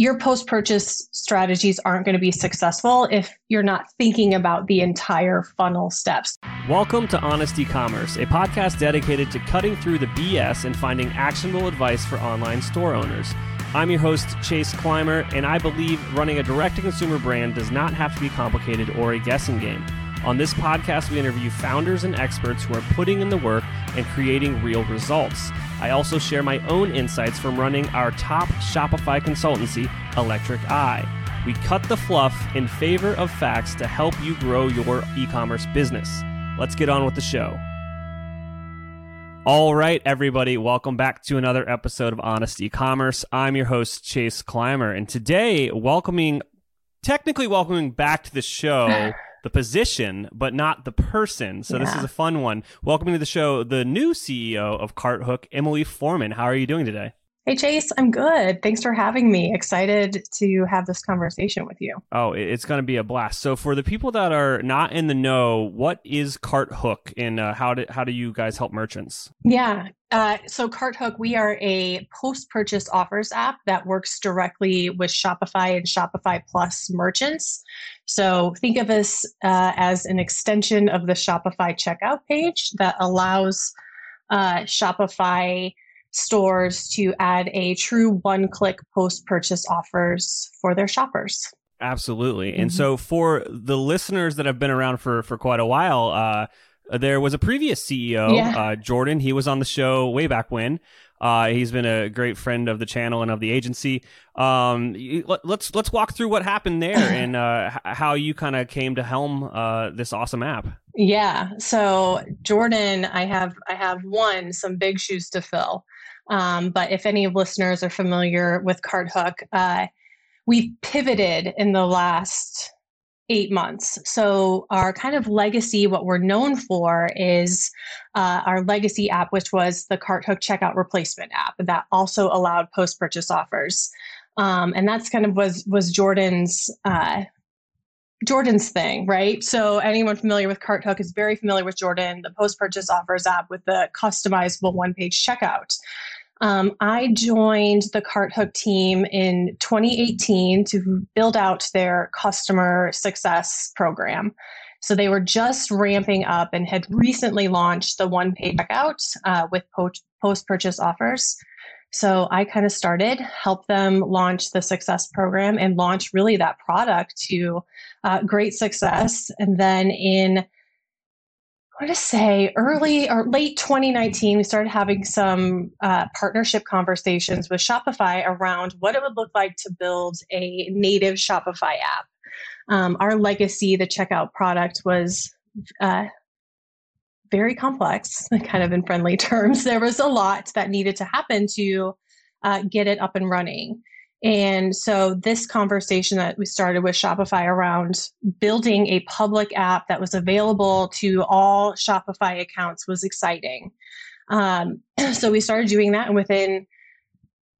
your post purchase strategies aren't going to be successful if you're not thinking about the entire funnel steps. Welcome to Honest E-commerce, a podcast dedicated to cutting through the BS and finding actionable advice for online store owners. I'm your host, Chase Clymer, and I believe running a direct to consumer brand does not have to be complicated or a guessing game. On this podcast, we interview founders and experts who are putting in the work and creating real results. I also share my own insights from running our top Shopify consultancy, Electric Eye. We cut the fluff in favor of facts to help you grow your e commerce business. Let's get on with the show. All right, everybody, welcome back to another episode of Honest E-commerce. I'm your host, Chase Clymer, and today, welcoming, technically welcoming back to the show the position, but not the person. So yeah. this is a fun one. Welcome to the show, the new CEO of CartHook, Emily Foreman. How are you doing today? Hey, Chase, I'm good. Thanks for having me. Excited to have this conversation with you. Oh, it's going to be a blast. So, for the people that are not in the know, what is CartHook and uh, how, do, how do you guys help merchants? Yeah. Uh, so, CartHook, we are a post purchase offers app that works directly with Shopify and Shopify Plus merchants. So, think of us uh, as an extension of the Shopify checkout page that allows uh, Shopify stores to add a true one click post purchase offers for their shoppers. Absolutely. Mm-hmm. And so for the listeners that have been around for, for quite a while, uh, there was a previous CEO, yeah. uh, Jordan. He was on the show way back when. Uh, he's been a great friend of the channel and of the agency. Um, let, us let's, let's walk through what happened there and uh, how you kind of came to helm uh, this awesome app. Yeah. So Jordan, I have I have one some big shoes to fill. Um, but if any of listeners are familiar with CartHook, uh, we've pivoted in the last eight months. So our kind of legacy, what we're known for, is uh, our legacy app, which was the CartHook checkout replacement app that also allowed post-purchase offers. Um, and that's kind of was was Jordan's uh, Jordan's thing, right? So anyone familiar with CartHook is very familiar with Jordan, the post-purchase offers app with the customizable one-page checkout. Um, I joined the CartHook team in 2018 to build out their customer success program. So they were just ramping up and had recently launched the one page checkout uh, with post purchase offers. So I kind of started, helped them launch the success program and launch really that product to uh, great success. And then in I want to say early or late 2019, we started having some uh, partnership conversations with Shopify around what it would look like to build a native Shopify app. Um, our legacy, the checkout product, was uh, very complex, kind of in friendly terms. There was a lot that needed to happen to uh, get it up and running. And so, this conversation that we started with Shopify around building a public app that was available to all Shopify accounts was exciting. Um, so, we started doing that, and within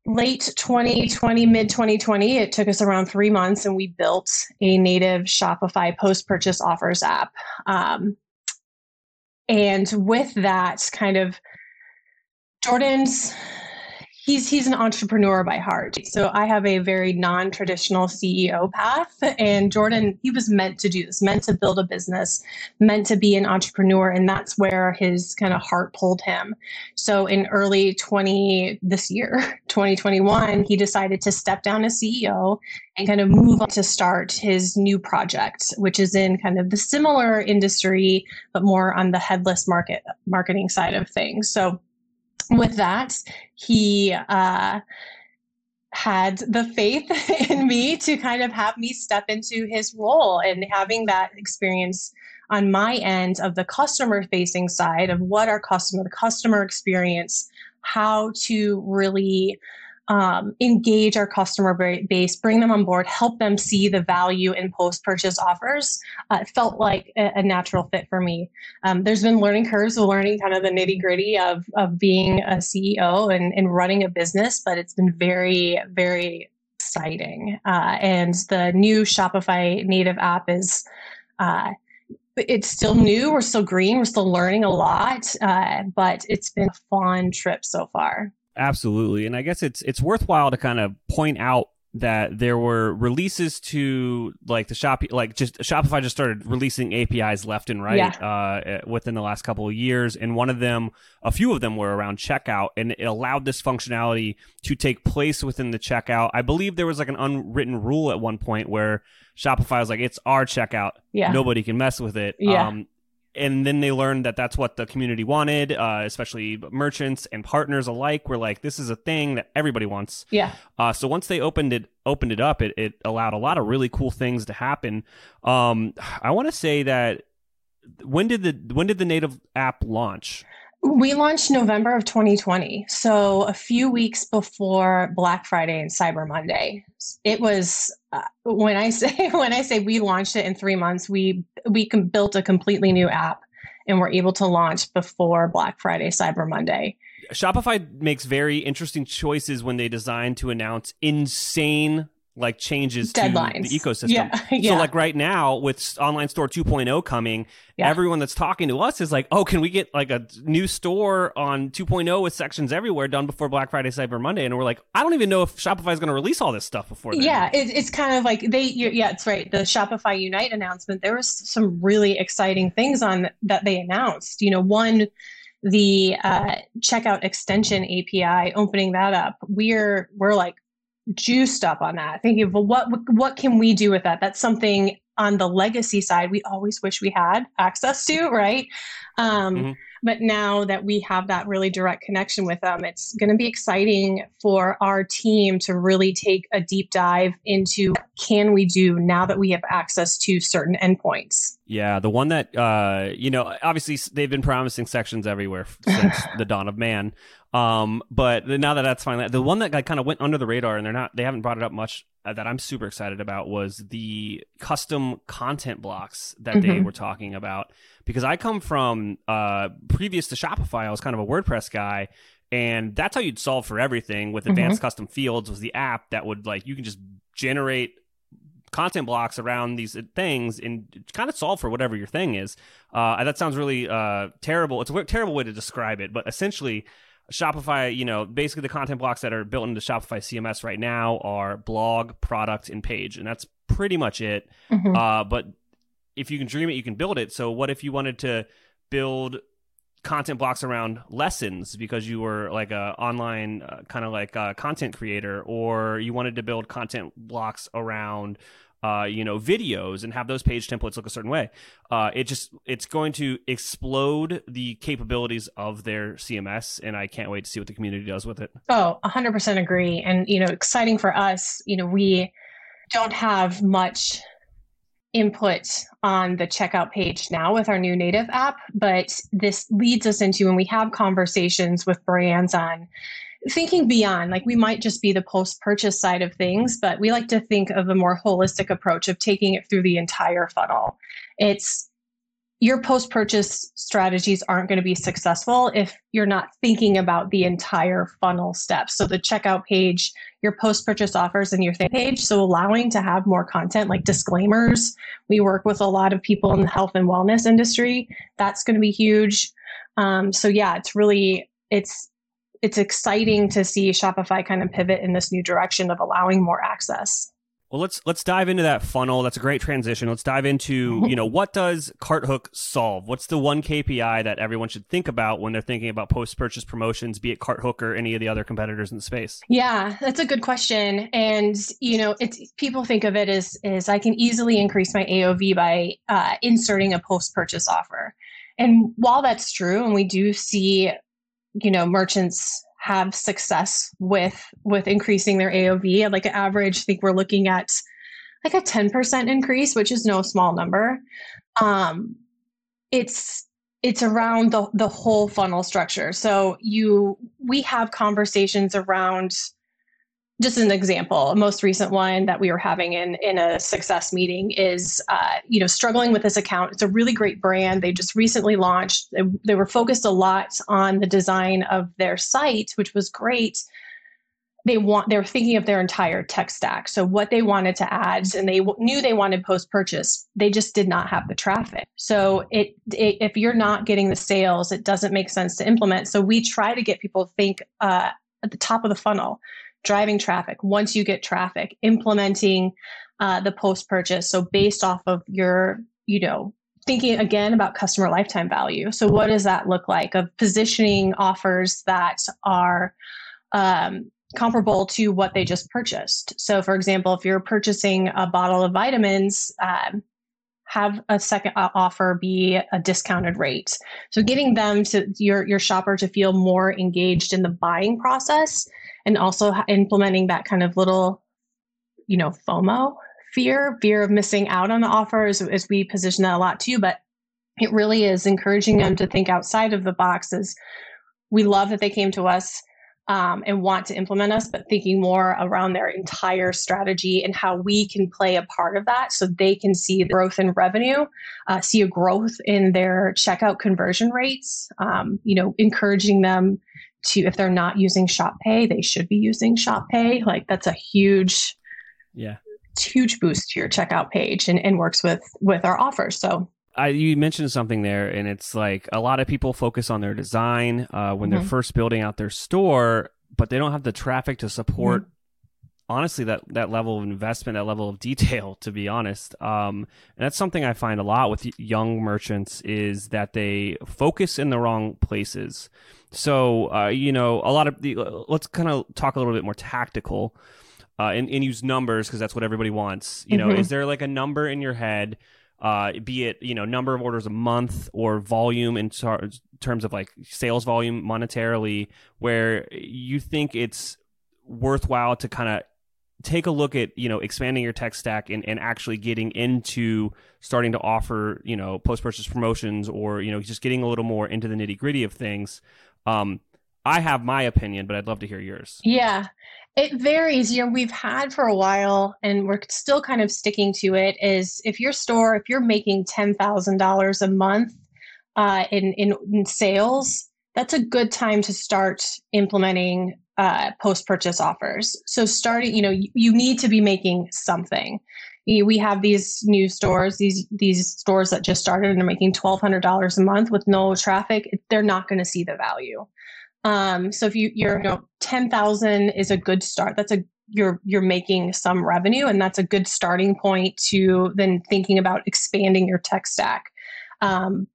late 2020, mid 2020, it took us around three months, and we built a native Shopify post purchase offers app. Um, and with that, kind of Jordan's he's he's an entrepreneur by heart. So I have a very non-traditional CEO path and Jordan he was meant to do this, meant to build a business, meant to be an entrepreneur and that's where his kind of heart pulled him. So in early 20 this year, 2021, he decided to step down as CEO and kind of move on to start his new project, which is in kind of the similar industry but more on the headless market marketing side of things. So with that, he uh, had the faith in me to kind of have me step into his role and having that experience on my end of the customer facing side of what our customer, the customer experience, how to really um, engage our customer base, bring them on board, help them see the value in post purchase offers. Uh, it felt like a, a, natural fit for me. Um, there's been learning curves of learning kind of the nitty gritty of, of being a CEO and, and running a business, but it's been very, very exciting. Uh, and the new Shopify native app is. Uh, it's still new. We're still green. We're still learning a lot, uh, but it's been a fun trip so far. Absolutely. And I guess it's it's worthwhile to kind of point out that there were releases to like the shop like just Shopify just started releasing APIs left and right yeah. uh, within the last couple of years and one of them a few of them were around checkout and it allowed this functionality to take place within the checkout. I believe there was like an unwritten rule at one point where Shopify was like it's our checkout. Yeah. Nobody can mess with it. Yeah. Um, and then they learned that that's what the community wanted, uh, especially merchants and partners alike. Were like, this is a thing that everybody wants. Yeah. Uh, so once they opened it, opened it up, it, it allowed a lot of really cool things to happen. Um, I want to say that when did the when did the native app launch? We launched November of 2020, so a few weeks before Black Friday and Cyber Monday. It was uh, when I say when I say we launched it in three months, we we built a completely new app and were able to launch before Black Friday, Cyber Monday. Shopify makes very interesting choices when they design to announce insane like changes Deadlines. to the ecosystem. Yeah. yeah. So like right now with online store 2.0 coming, yeah. everyone that's talking to us is like, "Oh, can we get like a new store on 2.0 with sections everywhere done before Black Friday, Cyber Monday?" And we're like, "I don't even know if Shopify is going to release all this stuff before then." Yeah, it, it's kind of like they yeah, it's right. The Shopify Unite announcement, there was some really exciting things on that they announced. You know, one the uh, checkout extension API, opening that up, we're we're like juiced up on that, thinking, well, what what can we do with that? That's something on the legacy side we always wish we had access to, right? Um, mm-hmm. But now that we have that really direct connection with them, it's going to be exciting for our team to really take a deep dive into can we do now that we have access to certain endpoints. Yeah, the one that uh, you know, obviously they've been promising sections everywhere since the dawn of man. Um, but now that that's finally the one that kind of went under the radar, and they're not they haven't brought it up much uh, that I'm super excited about was the custom content blocks that mm-hmm. they were talking about because I come from uh previous to Shopify, I was kind of a WordPress guy. And that's how you'd solve for everything with advanced mm-hmm. custom fields was the app that would like you can just generate content blocks around these things and kind of solve for whatever your thing is. Uh, that sounds really uh, terrible. It's a terrible way to describe it, but essentially, Shopify, you know, basically the content blocks that are built into Shopify CMS right now are blog, product, and page, and that's pretty much it. Mm-hmm. Uh, but if you can dream it, you can build it. So, what if you wanted to build content blocks around lessons because you were like a online uh, kind of like a content creator, or you wanted to build content blocks around uh, you know, videos and have those page templates look a certain way. Uh, it just it's going to explode the capabilities of their CMS, and I can't wait to see what the community does with it. Oh, 100% agree. And you know, exciting for us. You know, we don't have much input on the checkout page now with our new native app, but this leads us into when we have conversations with brands on thinking beyond like we might just be the post purchase side of things but we like to think of a more holistic approach of taking it through the entire funnel. It's your post purchase strategies aren't going to be successful if you're not thinking about the entire funnel steps. So, the checkout page, your post purchase offers, and your thank you page. So, allowing to have more content like disclaimers. We work with a lot of people in the health and wellness industry. That's going to be huge. Um, so, yeah, it's really, it's it's exciting to see Shopify kind of pivot in this new direction of allowing more access. Well, let's let's dive into that funnel. That's a great transition. Let's dive into, you know, what does CartHook solve? What's the one KPI that everyone should think about when they're thinking about post-purchase promotions, be it CartHook or any of the other competitors in the space? Yeah, that's a good question. And, you know, it's people think of it as is I can easily increase my AOV by uh, inserting a post-purchase offer. And while that's true, and we do see you know merchants have success with with increasing their AOV. Like an average, I think we're looking at like a 10% increase, which is no small number. Um, it's it's around the the whole funnel structure. So you we have conversations around just an example, a most recent one that we were having in in a success meeting is, uh, you know, struggling with this account. It's a really great brand. They just recently launched. They, they were focused a lot on the design of their site, which was great. They want they were thinking of their entire tech stack. So what they wanted to add, and they w- knew they wanted post purchase. They just did not have the traffic. So it, it, if you're not getting the sales, it doesn't make sense to implement. So we try to get people to think uh, at the top of the funnel driving traffic. Once you get traffic, implementing uh, the post purchase. So based off of your, you know, thinking again about customer lifetime value. So what does that look like of positioning offers that are um, comparable to what they just purchased. So, for example, if you're purchasing a bottle of vitamins, um, have a second offer be a discounted rate. So, getting them to your your shopper to feel more engaged in the buying process, and also implementing that kind of little, you know, FOMO fear, fear of missing out on the offers, as we position that a lot too. But it really is encouraging them to think outside of the boxes. We love that they came to us um, and want to implement us, but thinking more around their entire strategy and how we can play a part of that so they can see growth in revenue, uh, see a growth in their checkout conversion rates, um, you know, encouraging them to, if they're not using Shop Pay, they should be using Shop Pay. Like that's a huge, yeah, huge boost to your checkout page and, and works with, with our offers. So I, you mentioned something there, and it's like a lot of people focus on their design uh, when mm-hmm. they're first building out their store, but they don't have the traffic to support. Mm-hmm. Honestly, that that level of investment, that level of detail, to be honest, um, and that's something I find a lot with young merchants is that they focus in the wrong places. So, uh, you know, a lot of the let's kind of talk a little bit more tactical. Uh, and, and use numbers because that's what everybody wants. You know, mm-hmm. is there like a number in your head uh, be it you know number of orders a month or volume in tar- terms of like sales volume monetarily, where you think it's worthwhile to kind of take a look at you know expanding your tech stack and, and actually getting into starting to offer you know post purchase promotions or you know just getting a little more into the nitty gritty of things. Um, I have my opinion, but I'd love to hear yours. Yeah. It varies. You know, we've had for a while and we're still kind of sticking to it is if your store, if you're making $10,000 a month uh, in, in, in, sales, that's a good time to start implementing uh, post purchase offers. So, starting, you know, you, you need to be making something. We have these new stores, these these stores that just started and are making twelve hundred dollars a month with no traffic. They're not going to see the value. Um, so if you you're you know ten thousand is a good start. That's a you're you're making some revenue, and that's a good starting point to then thinking about expanding your tech stack. Um,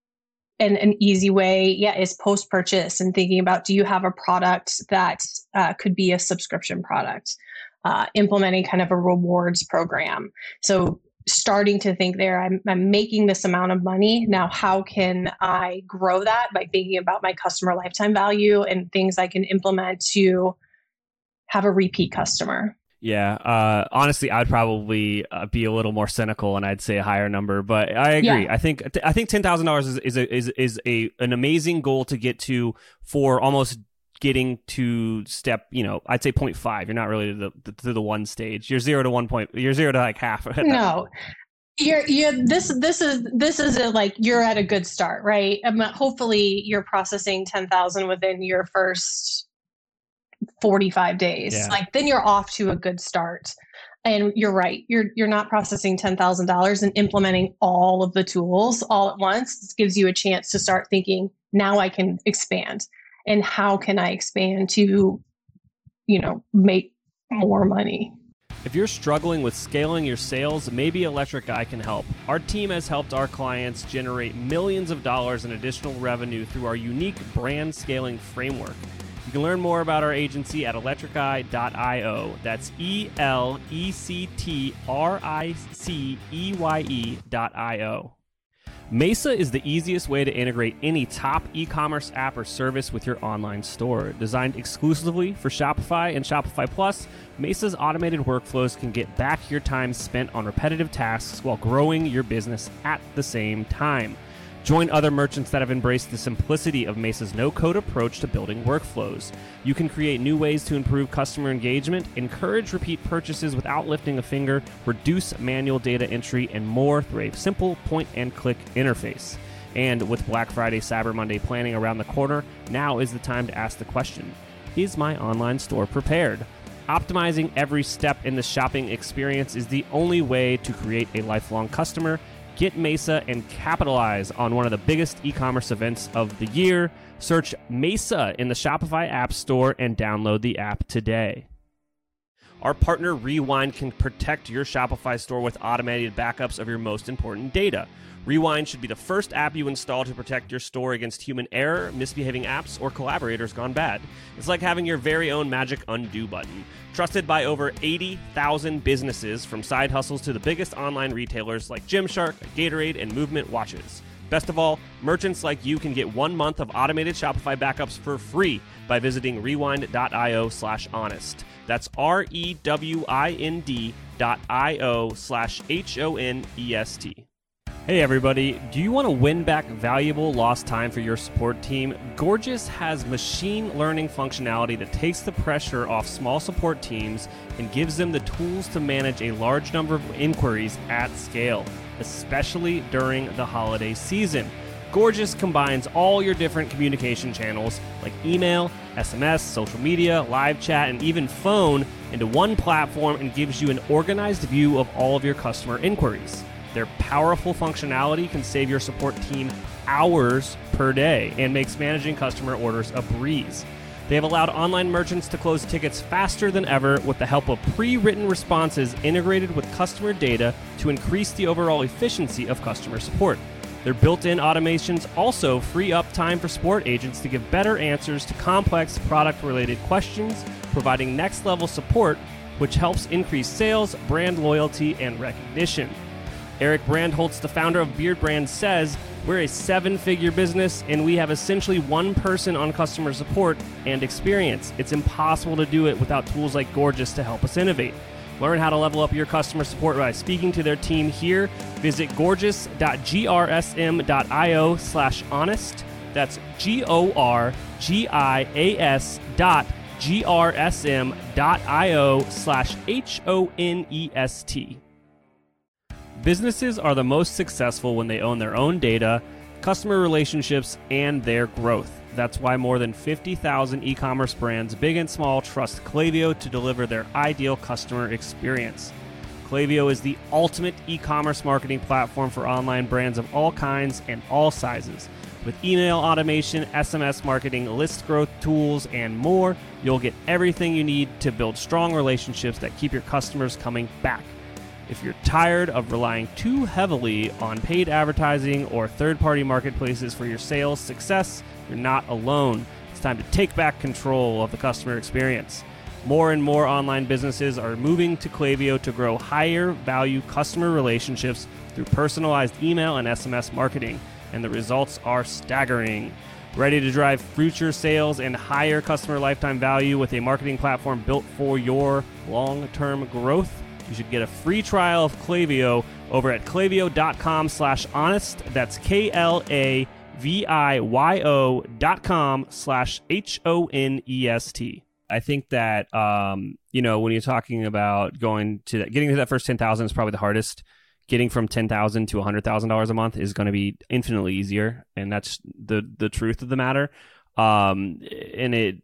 and an easy way, yeah, is post purchase and thinking about do you have a product that uh, could be a subscription product, uh, implementing kind of a rewards program. So starting to think there I'm, I'm making this amount of money now how can i grow that by thinking about my customer lifetime value and things i can implement to have a repeat customer yeah uh, honestly i'd probably uh, be a little more cynical and i'd say a higher number but i agree yeah. i think i think $10000 is, is, a, is, is a, an amazing goal to get to for almost getting to step, you know, I'd say 0.5. You're not really to the, to the one stage. You're zero to one point. You're zero to like half. no, you're you're this this is this is a, like you're at a good start, right? Um, hopefully, you're processing ten thousand within your first 45 days. Yeah. Like then you're off to a good start. And you're right. You're you're not processing ten thousand dollars and implementing all of the tools all at once. This gives you a chance to start thinking. Now I can expand and how can I expand to, you know, make more money. If you're struggling with scaling your sales, maybe Electric Eye can help. Our team has helped our clients generate millions of dollars in additional revenue through our unique brand scaling framework. You can learn more about our agency at electriceye.io. That's E L E C T R I C E Y E.io. Mesa is the easiest way to integrate any top e commerce app or service with your online store. Designed exclusively for Shopify and Shopify Plus, Mesa's automated workflows can get back your time spent on repetitive tasks while growing your business at the same time. Join other merchants that have embraced the simplicity of Mesa's no code approach to building workflows. You can create new ways to improve customer engagement, encourage repeat purchases without lifting a finger, reduce manual data entry, and more through a simple point and click interface. And with Black Friday, Cyber Monday planning around the corner, now is the time to ask the question Is my online store prepared? Optimizing every step in the shopping experience is the only way to create a lifelong customer Get Mesa and capitalize on one of the biggest e commerce events of the year. Search Mesa in the Shopify App Store and download the app today. Our partner Rewind can protect your Shopify store with automated backups of your most important data. Rewind should be the first app you install to protect your store against human error, misbehaving apps, or collaborators gone bad. It's like having your very own magic undo button. Trusted by over 80,000 businesses, from side hustles to the biggest online retailers like Gymshark, Gatorade, and Movement Watches. Best of all, merchants like you can get one month of automated Shopify backups for free by visiting rewind.io slash honest. That's R E W I N D dot I O slash H O N E S T. Hey everybody, do you want to win back valuable lost time for your support team? Gorgias has machine learning functionality that takes the pressure off small support teams and gives them the tools to manage a large number of inquiries at scale, especially during the holiday season. Gorgias combines all your different communication channels like email, SMS, social media, live chat, and even phone into one platform and gives you an organized view of all of your customer inquiries. Their powerful functionality can save your support team hours per day and makes managing customer orders a breeze. They have allowed online merchants to close tickets faster than ever with the help of pre written responses integrated with customer data to increase the overall efficiency of customer support. Their built in automations also free up time for support agents to give better answers to complex product related questions, providing next level support, which helps increase sales, brand loyalty, and recognition. Eric Bandholz, the founder of Beardbrand, says, We're a seven figure business and we have essentially one person on customer support and experience. It's impossible to do it without tools like Gorgias to help us innovate. Learn how to level up your customer support by speaking to their team here. Visit gorgias.grsm.io slash honest. That's G O R G I A S dot grsm.io slash H O N E S T. Businesses are the most successful when they own their own data, customer relationships, and their growth. That's why more than 50,000 e commerce brands, big and small, trust Klaviyo to deliver their ideal customer experience. Klaviyo is the ultimate e commerce marketing platform for online brands of all kinds and all sizes. With email automation, SMS marketing, list growth tools, and more, you'll get everything you need to build strong relationships that keep your customers coming back. If you're tired of relying too heavily on paid advertising or third party marketplaces for your sales success, you're not alone. It's time to take back control of the customer experience. More and more online businesses are moving to Klaviyo to grow higher value customer relationships through personalized email and SMS marketing, and the results are staggering. Ready to drive future sales and higher customer lifetime value with a marketing platform built for your long term growth? You should get a free trial of Klaviyo over at klaviyo.com slash honest. That's K L A V I Y O dot com slash H O N E S T. I think that, um, you know, when you're talking about going to that, getting to that first 10,000 is probably the hardest. Getting from 10,000 to $100,000 a month is going to be infinitely easier. And that's the, the truth of the matter. Um, and it,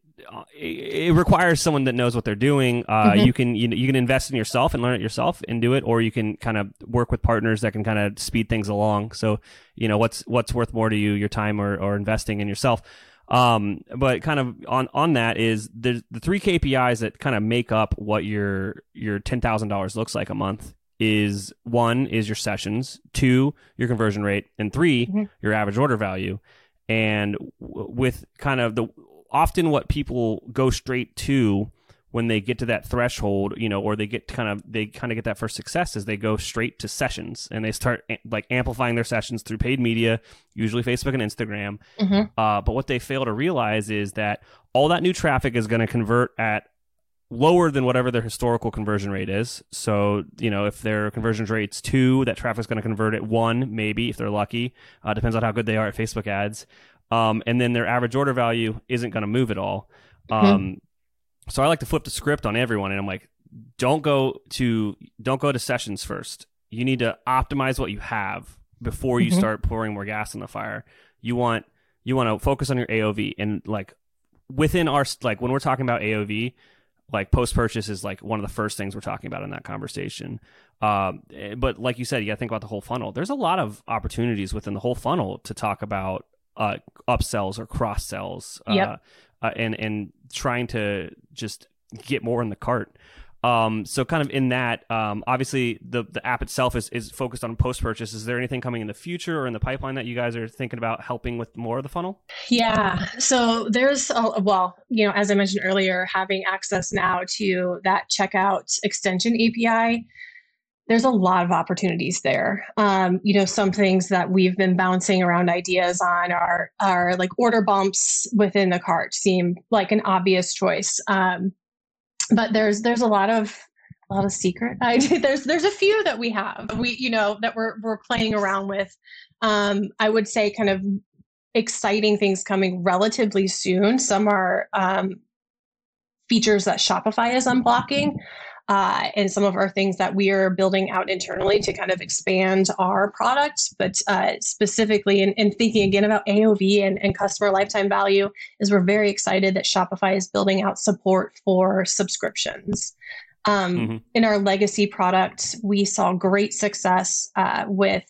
it requires someone that knows what they're doing. Uh, mm-hmm. You can you, you can invest in yourself and learn it yourself and do it, or you can kind of work with partners that can kind of speed things along. So you know what's what's worth more to you, your time or, or investing in yourself. Um, but kind of on on that is the the three KPIs that kind of make up what your your ten thousand dollars looks like a month is one is your sessions, two your conversion rate, and 3 mm-hmm. your average order value. And with kind of the often what people go straight to when they get to that threshold, you know, or they get kind of they kind of get that first success is they go straight to sessions and they start like amplifying their sessions through paid media, usually Facebook and Instagram. Mm-hmm. Uh, but what they fail to realize is that all that new traffic is going to convert at lower than whatever their historical conversion rate is. So, you know, if their conversion rate's two, that traffic's going to convert at one, maybe if they're lucky. Uh, depends on how good they are at Facebook ads um, and then their average order value isn't going to move at all. Mm-hmm. Um, so I like to flip the script on everyone, and I'm like, don't go to don't go to sessions first. You need to optimize what you have before you mm-hmm. start pouring more gas on the fire. You want you want to focus on your AOV and like within our like when we're talking about AOV, like post purchase is like one of the first things we're talking about in that conversation. Um, but like you said, you got to think about the whole funnel. There's a lot of opportunities within the whole funnel to talk about uh, upsells or cross sells, uh, yep. uh, and and trying to just get more in the cart. Um, so kind of in that, um, obviously the the app itself is is focused on post purchase. Is there anything coming in the future or in the pipeline that you guys are thinking about helping with more of the funnel? Yeah. So there's a, well, you know, as I mentioned earlier, having access now to that checkout extension API there's a lot of opportunities there. Um, you know, some things that we've been bouncing around ideas on are are like order bumps within the cart seem like an obvious choice. Um, but there's there's a lot of a lot of secret ideas. There's there's a few that we have. We you know that we're we're playing around with. Um, I would say kind of exciting things coming relatively soon. Some are um, features that Shopify is unblocking uh, and some of our things that we are building out internally to kind of expand our product. But uh, specifically, in, in, thinking again about AOV and, and customer lifetime value, is we're very excited that Shopify is building out support for subscriptions. Um, mm-hmm. In our legacy product, we saw great success uh, with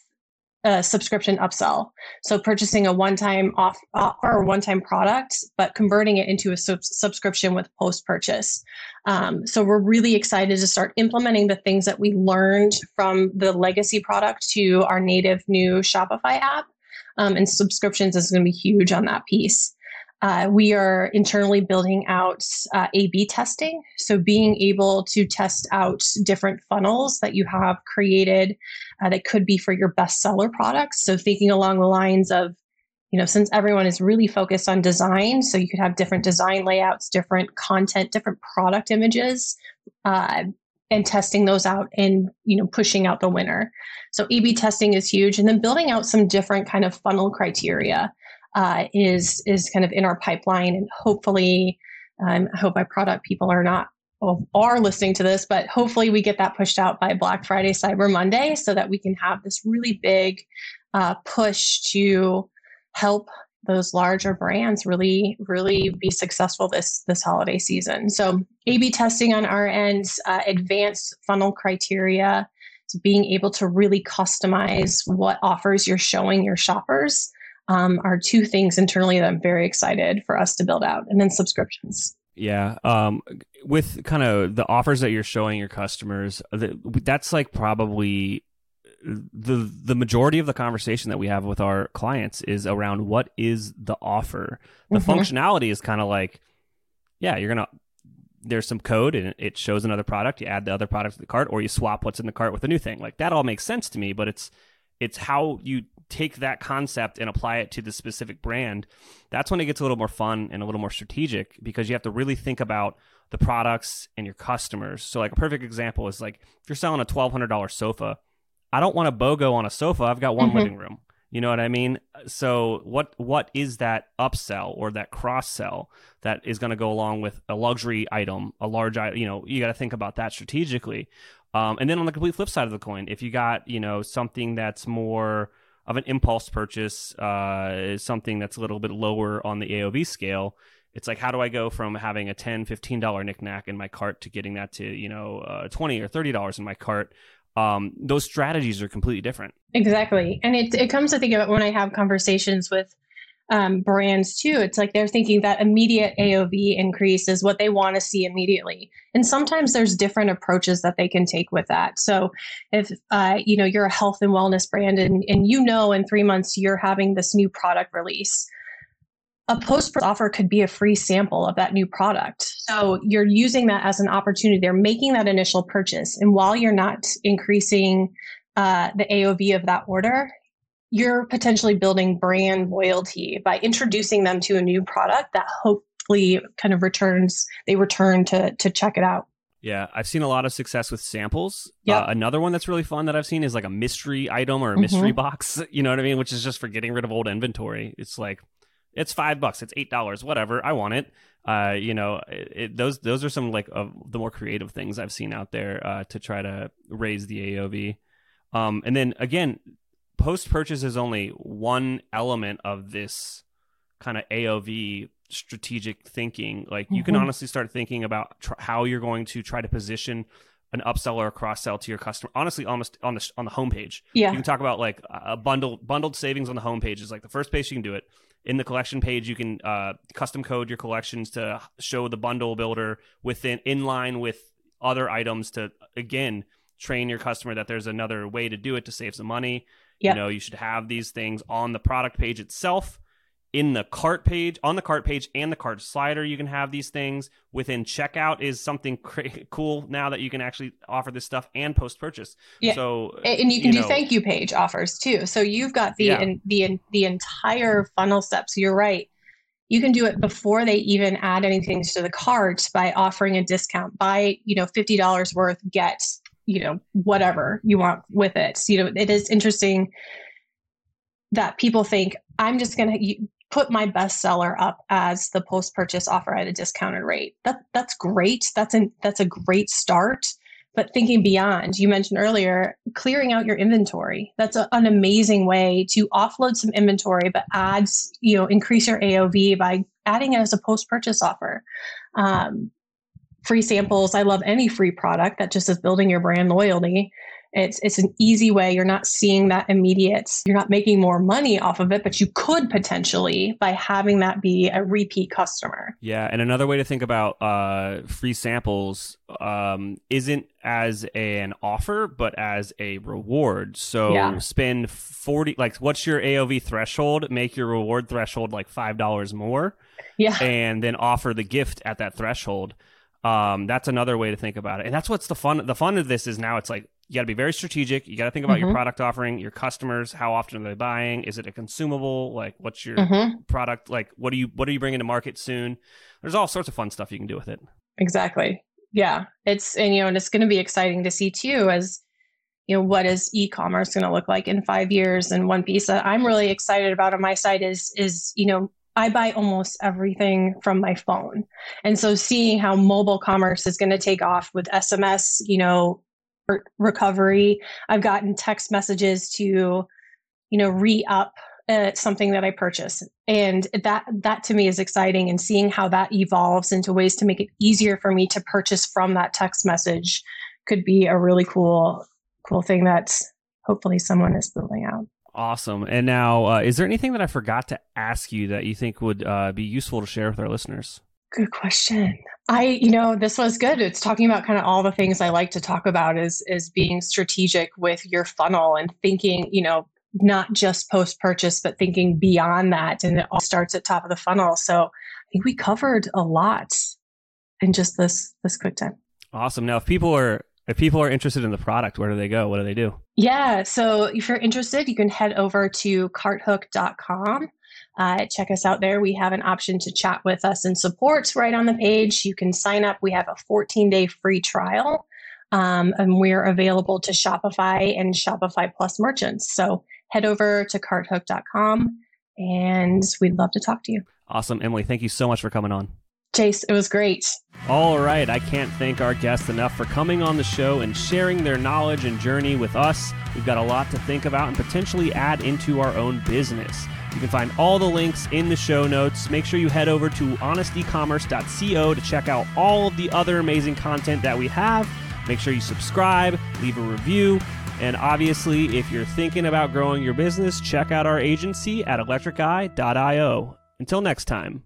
a subscription upsell. So purchasing a one-time off offer or one-time product, but converting it into a sub- subscription with post-purchase. Um, so we're really excited to start implementing the things that we learned from the legacy product to our native new Shopify app. Um, and subscriptions is going to be huge on that piece. Uh, we are internally building out uh, A B testing. So, being able to test out different funnels that you have created uh, that could be for your bestseller products. So, thinking along the lines of, you know, since everyone is really focused on design, so you could have different design layouts, different content, different product images, uh, and testing those out and you know pushing out the winner so a b testing is huge and then building out some different kind of funnel criteria uh, is is kind of in our pipeline, and hopefully, um, I hope my product people are not well, are listening to this, but hopefully we get that pushed out by Black Friday, Cyber Monday, so that we can have this really big uh, push to help those larger brands really really be successful this this holiday season. So a b testing on our end uh, advanced funnel criteria being able to really customize what offers you're showing your shoppers um, are two things internally that I'm very excited for us to build out. And then subscriptions. Yeah. Um, with kind of the offers that you're showing your customers, that's like probably the the majority of the conversation that we have with our clients is around what is the offer. The mm-hmm. functionality is kind of like, yeah, you're gonna there's some code and it shows another product. You add the other product to the cart, or you swap what's in the cart with a new thing. Like that all makes sense to me, but it's it's how you take that concept and apply it to the specific brand, that's when it gets a little more fun and a little more strategic because you have to really think about the products and your customers. So, like a perfect example is like if you're selling a twelve hundred dollar sofa, I don't want a BOGO on a sofa. I've got one mm-hmm. living room. You know what I mean? So what what is that upsell or that cross sell that is going to go along with a luxury item, a large item? you know, you got to think about that strategically. Um, and then on the complete flip side of the coin, if you got, you know, something that's more of an impulse purchase uh, something that's a little bit lower on the AOV scale. It's like, how do I go from having a $10, $15 knickknack in my cart to getting that to, you know, uh, 20 or $30 in my cart? Um, those strategies are completely different. Exactly. And it, it comes to think it when I have conversations with um, brands too. It's like they're thinking that immediate AOV increase is what they want to see immediately, and sometimes there's different approaches that they can take with that. So, if uh, you know you're a health and wellness brand, and and you know in three months you're having this new product release, a post offer could be a free sample of that new product. So you're using that as an opportunity. They're making that initial purchase, and while you're not increasing uh, the AOV of that order, you're potentially building brand loyalty by introducing them to a new product that hopefully kind of returns they return to to check it out. Yeah i've seen a lot of success with samples. Yeah. Uh, another one that's really fun that i've seen is like a mystery item or a mystery mm-hmm. box you know what i mean? Which is just for getting rid of old inventory. It's like it's five bucks it's eight dollars whatever i want it. Uh, you know it, it, those those are some like of the more creative things i've seen out there uh, to try to raise the aov um, and then again post purchase is only one element of this kind of AOV strategic thinking. Like you mm-hmm. can honestly start thinking about tr- how you're going to try to position an upsell or a cross sell to your customer. Honestly, almost on the on the homepage. Yeah, you can talk about like a bundled bundled savings on the homepage is like the first place you can do it. In the collection page, you can uh, custom code your collections to show the bundle builder within in line with other items to again train your customer that there's another way to do it to save some money. Yep. You know, you should have these things on the product page itself in the cart page on the cart page and the cart slider you can have these things. Within checkout is something cra- cool now that you can actually offer this stuff and post purchase Yeah. so and you can you do know- thank you page offers too. So you've got the Yeah. in, the in, the entire funnel steps. You're right. You can do it before they even add anything to the cart by offering a discount. Buy you know $50 worth get you know whatever you want with it. So, you know it is interesting that people think i'm just going to put my bestseller up as the post purchase offer at a discounted rate. That that's great. That's an that's a great start. But thinking beyond you mentioned earlier clearing out your inventory. That's a, an amazing way to offload some inventory but adds you know increase your aov by adding it as a post purchase offer. Um, free samples i love any free product that just is building your brand loyalty it's it's an easy way you're not seeing that immediate you're not making more money off of it but you could potentially by having that be a repeat customer Yeah, and another way to think about uh, free samples um, isn't as an offer, but as a reward. So Yeah. spend forty. Like, what's your AOV threshold? Make your reward threshold like five dollars more, yeah and then offer the gift at that threshold. Um, that's another way to think about it, and that's what's the fun. The fun of this is now it's like you got to be very strategic. You got to think about your Mhm. product offering, your customers. How often are they buying? Is it a consumable? Like, what's your Mhm. product? Like, what do you what are you bringing to market soon? There's all sorts of fun stuff you can do with it. exactly yeah it's and you know and it's going to be exciting to see too as you know what is e-commerce going to look like in five years and one piece that i'm really excited about on my side is is you know i buy almost everything from my phone and so seeing how mobile commerce is going to take off with sms you know recovery i've gotten text messages to you know re-up uh, something that I purchase, and that that to me is exciting. And seeing how that evolves into ways to make it easier for me to purchase from that text message could be a really cool cool thing that hopefully someone is building out. Awesome. And now, uh, is there anything that I forgot to ask you that you think would uh, be useful to share with our listeners? Good question. I, you know, this was good. It's talking about kind of all the things I like to talk about is is being strategic with your funnel and thinking, you know, not just post purchase, but thinking beyond that. And it all starts at top of the funnel. So I think we covered a lot in just this this quick time. Awesome. Now, if people are if people are interested in the product, where do they go? What do they do? Yeah. So if you're interested, you can head over to carthook.com. Uh, check us out there. We have an option to chat with us and support right on the page. You can sign up. We have a 14 day free trial. Um, and we're available to Shopify and Shopify Plus merchants. So head over to carthook.com and we'd love to talk to you. Awesome, Emily. Thank you so much for coming on. Chase, it was great. All right, I can't thank our guests enough for coming on the show and sharing their knowledge and journey with us. We've got a lot to think about and potentially add into our own business. You can find all the links in the show notes. Make sure you head over to honestecommerce.co to check out all of the other amazing content that we have. Make sure you subscribe, leave a review, and obviously, if you're thinking about growing your business, check out our agency at electriceye.io. Until next time.